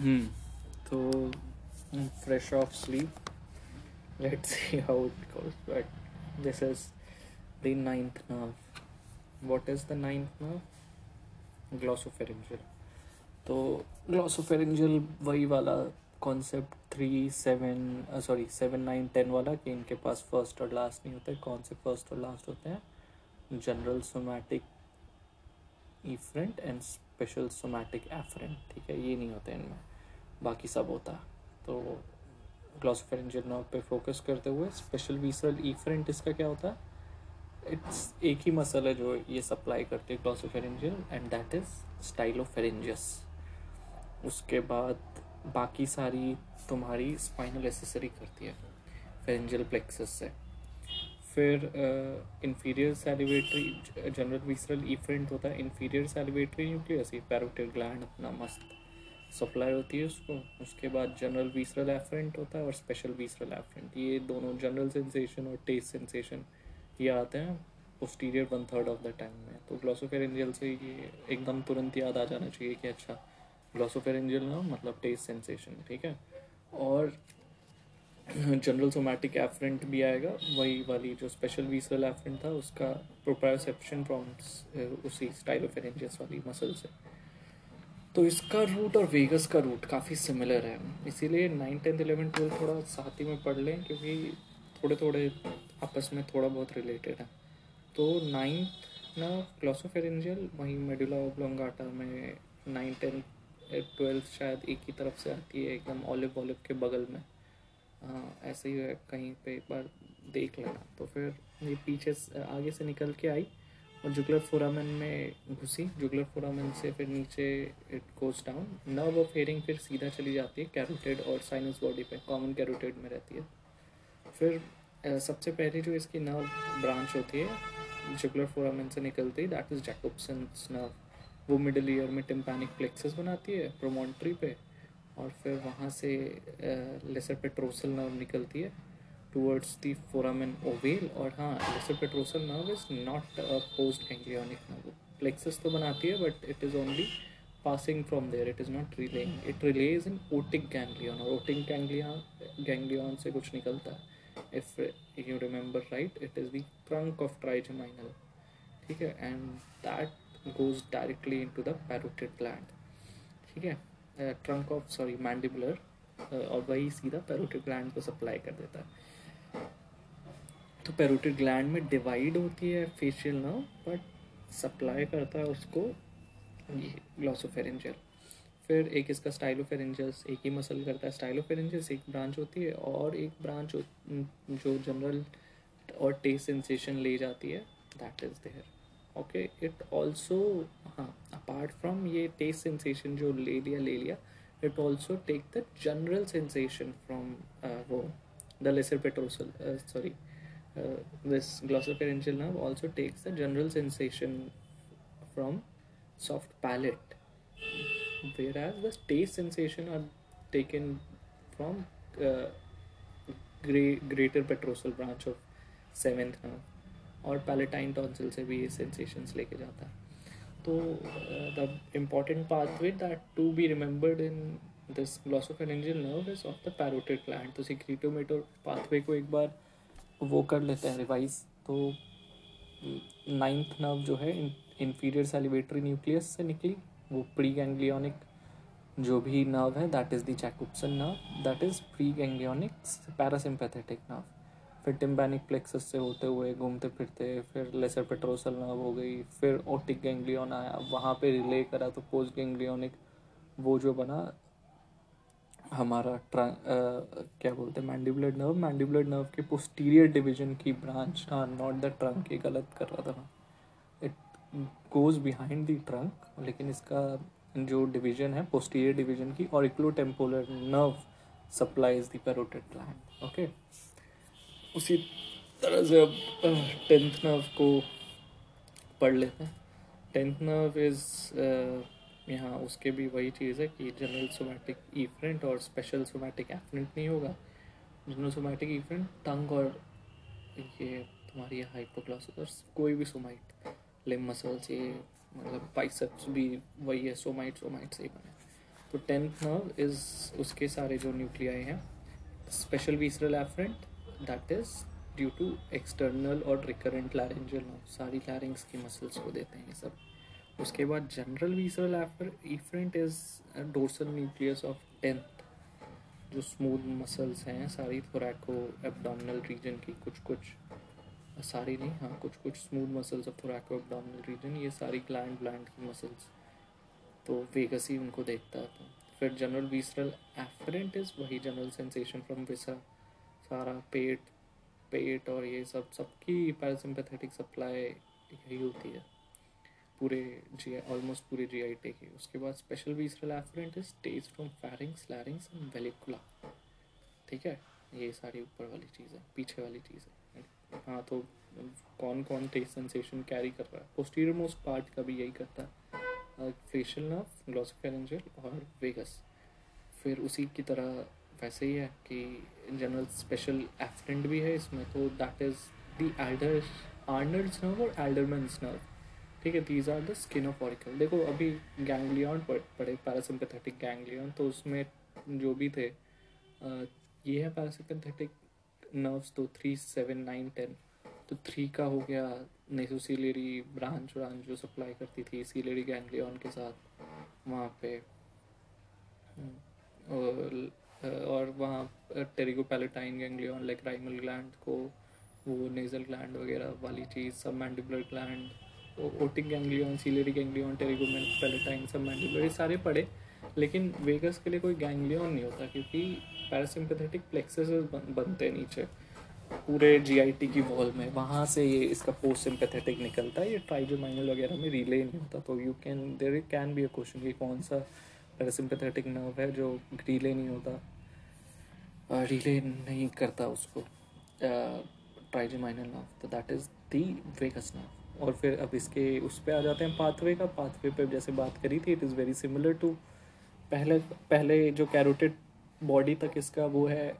Hmm. So, fresh off sleep. Let's see how it goes. But this is the ninth nerve. What is the ninth nerve? Glossopharyngeal. तो glossopharyngeal वही वाला concept three seven sorry seven nine ten वाला कि इनके पास first और last नहीं होते कौन से फ़र्स्ट और लास्ट होते हैं general somatic efferent and special somatic afferent ठीक है ये नहीं होते इनमें बाकी सब होता। तो ग्लॉसोफेरेंजियल नर्व पे फोकस करते हुए स्पेशल वीसरल इफ्रेंट इसका क्या होता? है इट्स एक ही मसल है जो ये सप्लाई करती है glossopharyngeal and that is stylopharyngeus उसके बाद बाकी सारी तुम्हारी स्पाइनल एसेसरी करती है फेरेंजियल प्लेक्सस से। फिर inferior salivatory general visceral efferent होता है। इंफीरियर सैलिवेटरी न्यूक्लियस ये पैरोटिड ग्लैंड अपना मस्त सप्लाई होती है उसको, उसके बाद जनरल वीसरल एफरेंट होता है और स्पेशल वीसरल एफरेंट ये दोनों जनरल सेंसेशन और टेस्ट सेंसेशन ये आते हैं posterior one third of the time में। तो ग्लॉसोफेरेंजियल से ये एकदम तुरंत याद आ जाना चाहिए कि अच्छा ग्लॉसोफेरेंजियल ना मतलब टेस्ट सेंसेशन ठीक है? और जनरल सोमैटिक एफरेंट भी आएगा, वही वाली जो स्पेशल वीसरल एफरेंट था, उसका प्रोप्रायोसेप्शन फ्रॉम उसी स्टाइलोफेरेंजियस वाली मसल से। तो इसका रूट और वेगस का रूट काफ़ी सिमिलर है। इसीलिए नाइन टेंथ इलेवन ट्वेल्थ थोड़ा साथ ही में पढ़ लें, क्योंकि थोड़े थोड़े आपस में थोड़ा बहुत रिलेटेड है। तो नाइन्थ ना क्लासोफेरेंजियल वहीं मेडुला ओब्लोंगाटा में नाइन टेंथ ट्वेल्थ शायद एक ही तरफ़ से आती है, एकदम ऑलिव ऑलिव के बगल में। ऐसे है कहीं पे एक बार देख लेना। तो फिर ये पीछे आगे से निकल के आई। और जुगलर फोरामन में घुसी जुगलर फोरामन से फिर नीचे it goes down nerve of hearing फिर सीधा चली जाती है कैरोटेड और साइनस बॉडी पे कॉमन कैरोटेड में रहती है। फिर सबसे पहले जो इसकी नर्व ब्रांच होती है जुगलर फोरामन से निकलती है दैट इज़ जैकोब्सन नर्व वो मिडल ईयर में टिम्पैनिक प्लेक्सस बनाती है प्रोमोन्ट्री पे, और फिर वहाँ से लेसर पेट्रोसल नर्व निकलती है। Towards the foramen ovale और हाँ lesser petrosal nerve is not a post ganglionic nerve plexus तो बनाती है but it is only passing from there it is not relaying it relays in otic ganglion और otic ganglion ganglion से कुछ निकलता है if you remember right it is the trunk of trigeminal ठीक है and that goes directly into the parotid gland ठीक है trunk of sorry mandibular और वही सीधा पेरोटिड ग्लैंड को सप्लाई कर देता है। तो पेरोटिड ग्लैंड में डिवाइड होती है फेशियल नर्व बट सप्लाई करता है उसको ये ग्लॉसोफेरेंजियल फिर एक इसका स्टाइलोफेरेंजस एक ही मसल करता है। स्टाइलोफेरेंजस एक ब्रांच होती है और एक ब्रांच जो जनरल और टेस्ट सेंसेशन ले जाती है that is there okay it also हाँ अपार्ट फ्रॉम ये टेस्ट सेंसेशन जो ले लिया ले लिया it also take the general sensation from वो the lesser petrosal sorry uh, this glossopharyngeal nerve also takes the general sensation from soft palate whereas the taste sensation are taken from uh, gray, greater petrosal branch of seventh nerve और palatine tonsil से भी ये sensations लेके जाता है तो the important pathway that to be remembered in this glossopharyngeal nerve is of the parotid gland तो secretomotor pathway को एक बार वो कर लेते हैं रिवाइज तो नाइन्थ नर्व जो है इन्फीरियर सेलिवेटरी न्यूक्लियस से निकली, वो प्री गैंग्लियोनिक जो भी नर्व है that is the Jacobson nerve that is pre ganglionic parasympathetic nerve फिर टिम्बैनिक प्लेक्सस से होते हुए घूमते फिरते, फिर लेसर पेट्रोसल नर्व हो गई, फिर ओटिक गैंग्लियन आया, वहाँ पे रिले करा तो पोस्ट गैंग्लियोनिक वो जो बना, हमारा ट्रंक क्या बोलते हैं मैंडिबुलर नर्व? मैंडिबुलर नर्व के पोस्टीरियर डिवीज़न की ब्रांच हाँ नॉट द ट्रंक ये गलत कर रहा था। It goes behind the trunk लेकिन इसका जो डिवीज़न है पोस्टीरियर डिवीज़न की, और इक्लो temporal nerve supplies the parotid gland okay उसी तरह से अब टेंथ नर्व को पढ़ लेते हैं। टेंथ नर्व इज़ यहाँ उसके भी वही चीज़ है कि जनरल सोमैटिक ईफ्रेंट और स्पेशल सोमैटिक एफरेंट नहीं होगा। जनरल सोमैटिक ईफ्रेंट टंग और ये तुम्हारी हाइपोग्लास कोई भी सोमाइट लिम मसल्स ये मतलब बाइसेप्स भी वही है सोमाइट सोमाइट से ही बने। तो टेंथ नर्व इज़ उसके सारे जो न्यूक्लियाई हैं special visceral afferent that is due to external और रिकरेंट लैरेंजल नर्व सारी लैरिंग्स की मसल्स को देते हैं ये सब। उसके बाद general visceral afferent is dorsal nucleus of tenth जो स्मूथ मसल्स हैं, सारी थोरैको एब्डोमिनल रीजन की कुछ कुछ सारी नहीं हाँ कुछ कुछ smooth muscles of thoraco abdominal region ये सारी ग्लैंड ग्लैंड की मसल्स तो वेगस ही उनको देखता है। फिर जनरल वीसरल एफरेंट इज़ वही जनरल सेंसेशन फ्रॉम विसा सारा पेट पेट और ये सब, सबकी पैरासिम्पैथेटिक सप्लाई यही होती है। पूरे जी ऑलमोस्ट पूरे जी आई टी की। उसके बाद special visceral afferent is takes from pharynx larynx and vallecula ठीक है? ये सारी ऊपर वाली चीज़ है पीछे वाली चीज़। है हाँ तो कौन कौन टेस्ट सेंसेशन कैरी कर रहा है? पोस्टीरियर मोस्ट पार्ट का भी यही करता है। फेशियल नर्व ग्लॉसोफेरेंजियल और वेगस फिर उसी की तरह वैसे ही है कि इन जनरल स्पेशल एफरेंट भी है इसमें तो that is the Alder Arnold's nerve और एल्डरमैन्स नर्व ठीक है these are the skin of auricle देखो, अभी गैंग्लियन पड़े पैरासिम्पैथेटिक गैंग्लियन तो उसमें जो भी थे ये है पैरासिम्पैथेटिक नर्व्स तो थ्री सेवन नाइन टेन तो थ्री का हो गया नेसोसिलेरी ब्रांच व्रांच जो सप्लाई करती थी सीलेरी गैंग्लियन के साथ वहाँ पे और, वहाँ टेरिगोपैलेटाइन गैंग्लियन लाइक राइमल ग्लैंड को वो नेजल ग्लैंड वगैरह वाली चीज़ सब mandibular gland otic ganglion ciliary ganglion pterygopalatine सब मैंडिबुलर ये सारे पड़े। लेकिन वेगस के लिए कोई गैंग्लियन नहीं होता क्योंकि पैरासिम्पथेटिक प्लेक्सेस बन, बनते नीचे पूरे जीआईटी की वॉल में। वहाँ से ये इसका पोस्ट सिंपैथेटिक निकलता है ये ट्राइजोमाइनल वगैरह में रिले नहीं होता। तो you can there can be a question कि कौन सा पैरासिम्पथेटिक नर्व है जो रिले नहीं होता। रिले नहीं करता उसको। ट्राइजोमाइनल नर्व तो that is the vagus nerve और फिर अब इसके उस पर आ जाते हैं पाथवे का। पाथवे पर जैसे बात करी थी it is very similar to पहले पहले जो कैरोटेड बॉडी तक इसका वो है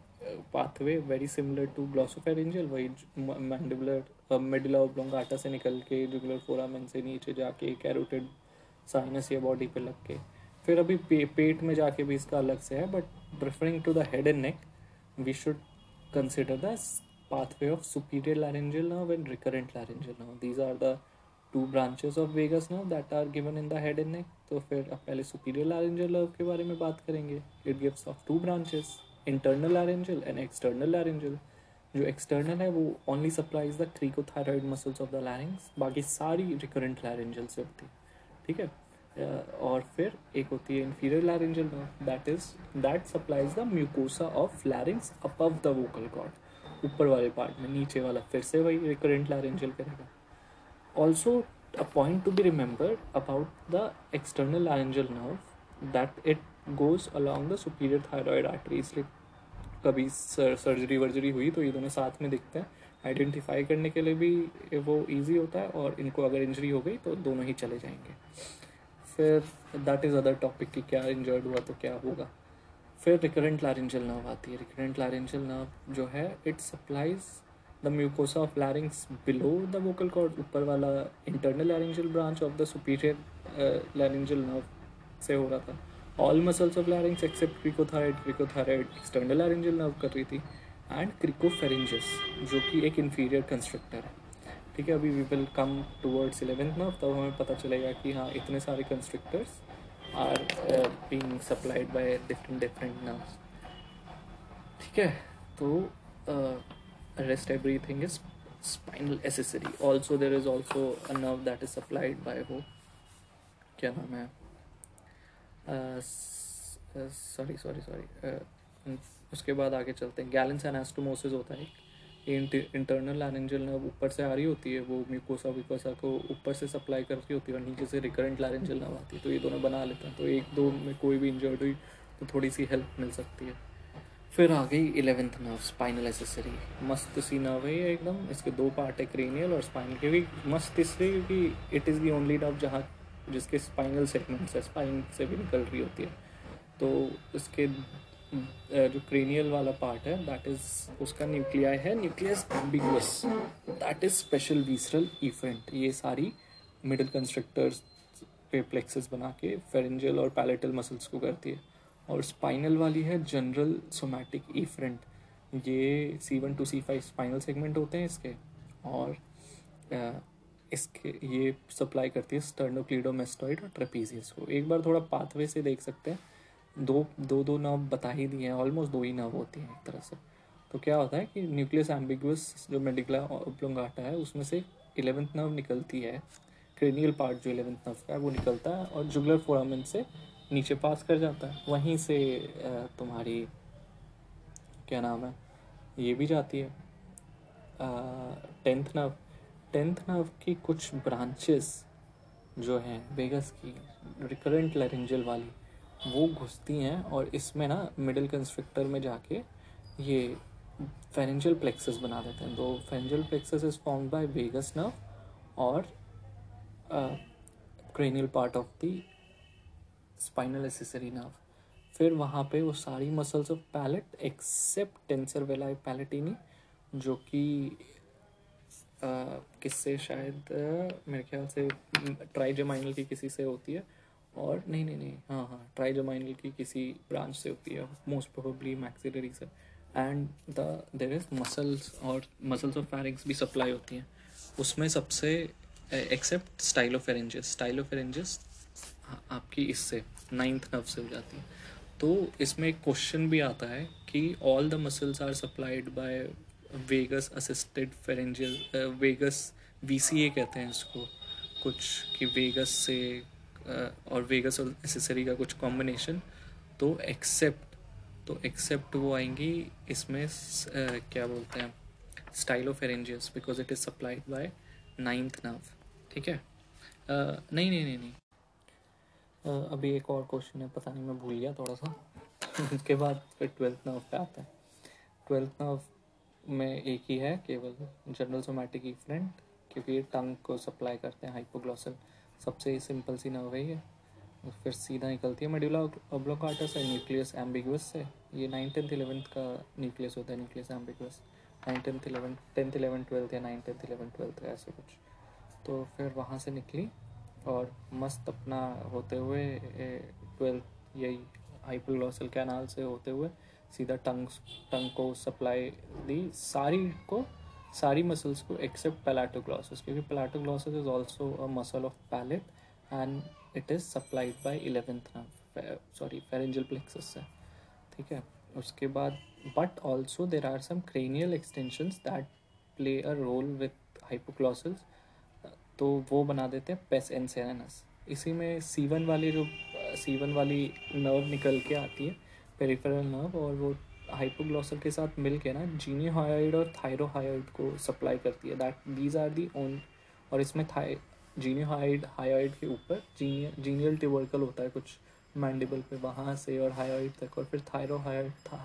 pathway very similar to glossopharyngeal वही मैंडिबुलर मेडुला ऑब्लोंगाटा से निकल के जुगुलर फोरामेन से नीचे जाके कैरोटेड साइनस या बॉडी पे लग के। फिर अभी पे, पेट में जाके भी इसका अलग से है but referring to the head and neck we should consider the pathway of superior laryngeal nerve and recurrent laryngeal nerve. These are the two branches of vagus nerve that are given in the head and neck. तो फिर अब पहले superior laryngeal nerve के बारे में बात करेंगे it gives off two branches internal laryngeal and external laryngeal जो एक्सटर्नल है वो only supplies the cricothyroid muscles of the larynx बाकी सारी रिकरेंट लैरेंजल से होती है ठीक है और फिर एक होती है inferior laryngeal nerve that is that supplies the mucosa of larynx above the vocal cord ऊपर वाले पार्ट में नीचे वाला फिर से वही रिकरेंट लैरेंजल करेगा। Also a point to be remembered about the external laryngeal nerve that it goes along the superior thyroid artery. इसलिए कभी सर, सर्जरी वर्जरी हुई तो ये दोनों साथ में दिखते हैं। आइडेंटिफाई करने के लिए भी वो इजी होता है और इनको अगर इंजरी हो गई तो दोनों ही चले जाएँगे। फिर दैट इज़ अदर टॉपिक कि क्या इंजर्ड हुआ तो क्या होगा। फिर रिकरेंट लारेंजल नर्व आती है। रिकरेंट लारेंजल नर्व जो है it supplies the mucosa of larynx below the vocal cord ऊपर वाला internal laryngeal branch of the superior laryngeal nerve से हो रहा था। All muscles of larynx except cricothyroid cricothyroid external laryngeal nerve कर रही थी। एंड क्रिकोफेरेंजस जो कि एक इन्फीरियर कंस्ट्रक्टर है। ठीक है अभी we will come towards eleventh nerve तब हमें पता चलेगा कि हाँ इतने सारे constructors are being supplied by different different nerves ठीक है तो uh, rest everything is spinal accessory. Also there is also a nerve that is supplied by वो क्या नाम है? सॉरी सॉरी सॉरी उसके बाद आगे चलते हैं। गैलेंस एनास्टोमोसिस होता है। ये इंटरनल लैरेंजल नर्व ऊपर से आ रही होती है, वो म्यूकोसा विकोसा को ऊपर से सप्लाई करती होती है और नीचे से रिकरेंट लैरेंजल नर्व आती है तो ये दोनों बना लेते हैं। तो एक दो में कोई भी इंजर्ड हुई तो थोड़ी सी हेल्प मिल सकती है। फिर आ गई इलेवेंथ नर्व स्पाइनल एसेसरी मस्त सी नर्व है एकदम। इसके दो पार्ट है क्रेनियल और स्पाइनल के भी मस्त इसलिए क्योंकि it is the only nerve जहाँ, जिसके स्पाइनल सेगमेंट्स है स्पाइन से भी निकल रही होती है। तो इसके जो क्रेनियल वाला पार्ट है दैट इज़ उसका न्यूक्लियाई है nucleus ambiguus that is special visceral efferent ये सारी मिडल कंस्ट्रक्टर्स पे प्लेक्सस बना के फेरेंजियल और पैलेटल मसल्स को करती है। और स्पाइनल वाली है जनरल सोमैटिक इफ्रेंट ये C one to C five spinal segment होते हैं इसके। और इसके, ये सप्लाई करती है स्टर्नोक्लीडोमेस्टॉइड और ट्रेपीजियस को। एक बार थोड़ा पाथवे से देख सकते हैं। दो दो दो नर्व बता ही दिए हैं ऑलमोस्ट दो ही नर्व होती हैं एक तरह से। तो क्या होता है कि न्यूक्लियस एम्बिगुअस जो मेडिकला ओब्लोंगाटा है, उसमें से इलेवेंथ नर्व निकलती है क्रेनियल पार्ट जो इलेवेंथ नर्व का है, वो निकलता है और जुगलर फोरामिन से नीचे पास कर जाता है। वहीं से तुम्हारी, क्या नाम है, ये भी जाती है टेंथ नर्व टेंथ नर्व की कुछ ब्रांचेस जो हैं वेगस की रिकरेंट लरेंजल वाली वो घुसती हैं और इसमें ना मिडिल कंस्ट्रक्टर में जाके ये फेरेंजियल प्लेक्सस बना देते हैं। तो pharyngeal plexus is form by vagus nerve और cranial part of the spinal accessory nerve फिर वहाँ पे वो सारी muscles of palate except tensor veli palatini जो कि किससे शायद, मेरे ख्याल से, ट्राइजमाइनल की किसी से होती है और नहीं नहीं नहीं. हाँ हाँ. ट्राइजमाइनल की किसी ब्रांच से होती है. मोस्ट प्रोबेबली मैक्सिलरी से and the there is muscles और मसल्स ऑफ़ फैरिंग्स भी सप्लाई होती हैं. उसमें सबसे एक्सेप्ट स्टाइलोफेरेंजिस स्टाइलोफेरेंजिस आपकी इससे नाइन्थ नर्व से हो जाती है. तो इसमें एक क्वेश्चन भी आता है कि all the muscles are supplied by vagus assisted pharyngeal vagus VCA कहते हैं इसको. कुछ कि वेगस से और वेगस और एसेसरी का कुछ कॉम्बिनेशन तो एक्सेप्ट तो एक्सेप्ट वो आएँगी इसमें क्या बोलते हैं stylopharyngeus because it is supplied by ninth nerve ठीक है? नहीं नहीं नहीं नहीं। अभी एक और क्वेश्चन है, पता नहीं, मैं भूल गया थोड़ा सा उसके बाद फिर ट्वेल्थ नर्व पे आता है। ट्वेल्थ नर्व में एक ही है, केवल जनरल सोमैटिक इफ्रेंट क्योंकि ये टंग को सप्लाई करते हैं हाइपोग्लॉसल सबसे सिंपल सी नर्व है। ये फिर सीधा निकलती है मेडुला ऑब्लोकाटस है न्यूक्लियस एम्बिगुअस से ये नाइन टेंथ इलेवंथ का न्यूक्लियस होता है nucleus ambiguus nine tenth eleven tenth eleven twelfth या नाइन टेंथ इलेवन ट्वेल्थ ऐसे कुछ। तो फिर वहाँ से निकली, और मस्त अपना होते हुए ट्वेल्थ यही हाइपोग्लॉसल कैनाल से होते हुए सीधा टंग टंग को सप्लाई दी, सारी को सारी मसल्स को एक्सेप्ट पेलाटोग्लॉसिस क्योंकि palatoglossus is also a muscle of palate and it is supplied by eleventh sorry pharyngeal plexus से। ठीक है? उसके बाद but also there are some cranial extensions that play a role with hypoglossus तो वो बना देते हैं पेस एन सेरेनस इसी में सीवन वाली जो सीवन वाली नर्व निकल के आती है पेरिफेरल नर्व और वो हाइपोग्लॉसल के साथ मिल के ना जीनियोहाइड और थायरोहाइड को सप्लाई करती है। That these are the own और इसमें थाई जीनियोहाइड हाइड के ऊपर जीनियल जीनियल ट्यूबरकल होता है कुछ मैंडिबल पे वहाँ से और हाइड तक और फिर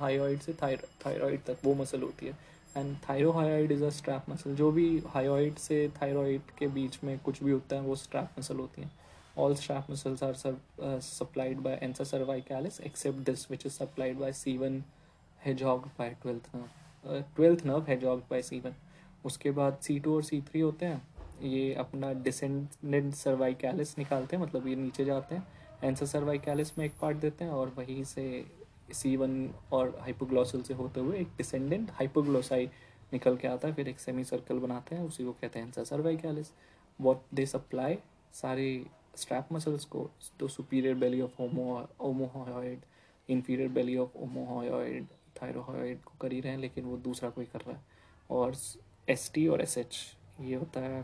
हाइड से थायरॉइड तक वो मसल होती है। And thyrohyoid is a strap muscle जो भी हाइड से थायरॉइड के बीच में कुछ भी होता है वो स्ट्रैप मसल होती हैं। All strap muscles are sub, uh, supplied by ansa cervicalis except this which is supplied by C1 by 12th nerve uh, 12th nerve hedgehog by C1 उसके बाद सी टू और सी थ्री होते हैं। ये अपना डिसेंडेंट सर्वाइकैलिस निकालते हैं मतलब ये नीचे जाते हैं। एंसा सर्वाइकैलिस में एक पार्ट देते हैं और वहीं से सी वन और हाइपोग्लॉसल से होते हुए एक डिसेंडेंट हाइपोग्लोसाई निकल के आता है फिर एक सेमी सर्कल बनाते हैं उसी को कहते हैं ansa cervicalis what they supply सारी स्ट्रैप मसल्स को तो superior belly of omohyoid inferior belly of omohyoid thyrohyoid को कर ही रहे हैं, लेकिन वो दूसरा कोई कर रहा है। और एस टी और एस एच ये होता है।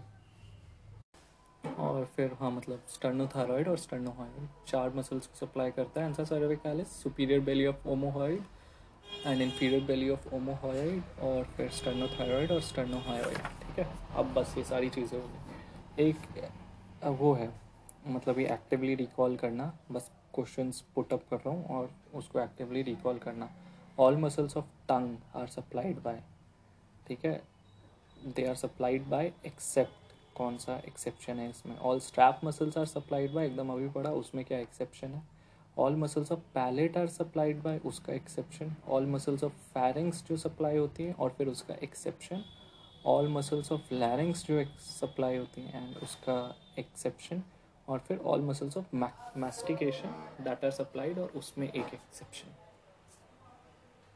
और फिर हाँ मतलब स्टर्नोथायरॉइड और स्टर्नोहॉइड। चार मसल्स को सप्लाई करता है ansa cervicalis superior belly of omohyoid and inferior belly of omohyoid और फिर स्टर्नोथायरॉइड और स्टर्नोहायरॉइड ठीक है? अब बस ये सारी चीज़ें हो गई। एक वो है मतलब ये एक्टिवली रिकॉल करना, बस क्वेश्चंस पुट अप कर रहा हूँ और उसको एक्टिवली रिकॉल करना। All muscles of tongue are supplied by ठीक है? They are supplied by except कौन सा एक्सेप्शन है इसमें? All strap muscles are supplied by एकदम अभी पढ़ा, उसमें क्या एक्सेप्शन है? All muscles of palate are supplied by उसका exception all muscles of pharynx जो सप्लाई होती है, और फिर उसका exception all muscles of larynx जो सप्लाई होती हैं एंड उसका एक्सेप्शन और फिर all muscles of mastication are supplied और उसमें एक एक्सेप्शन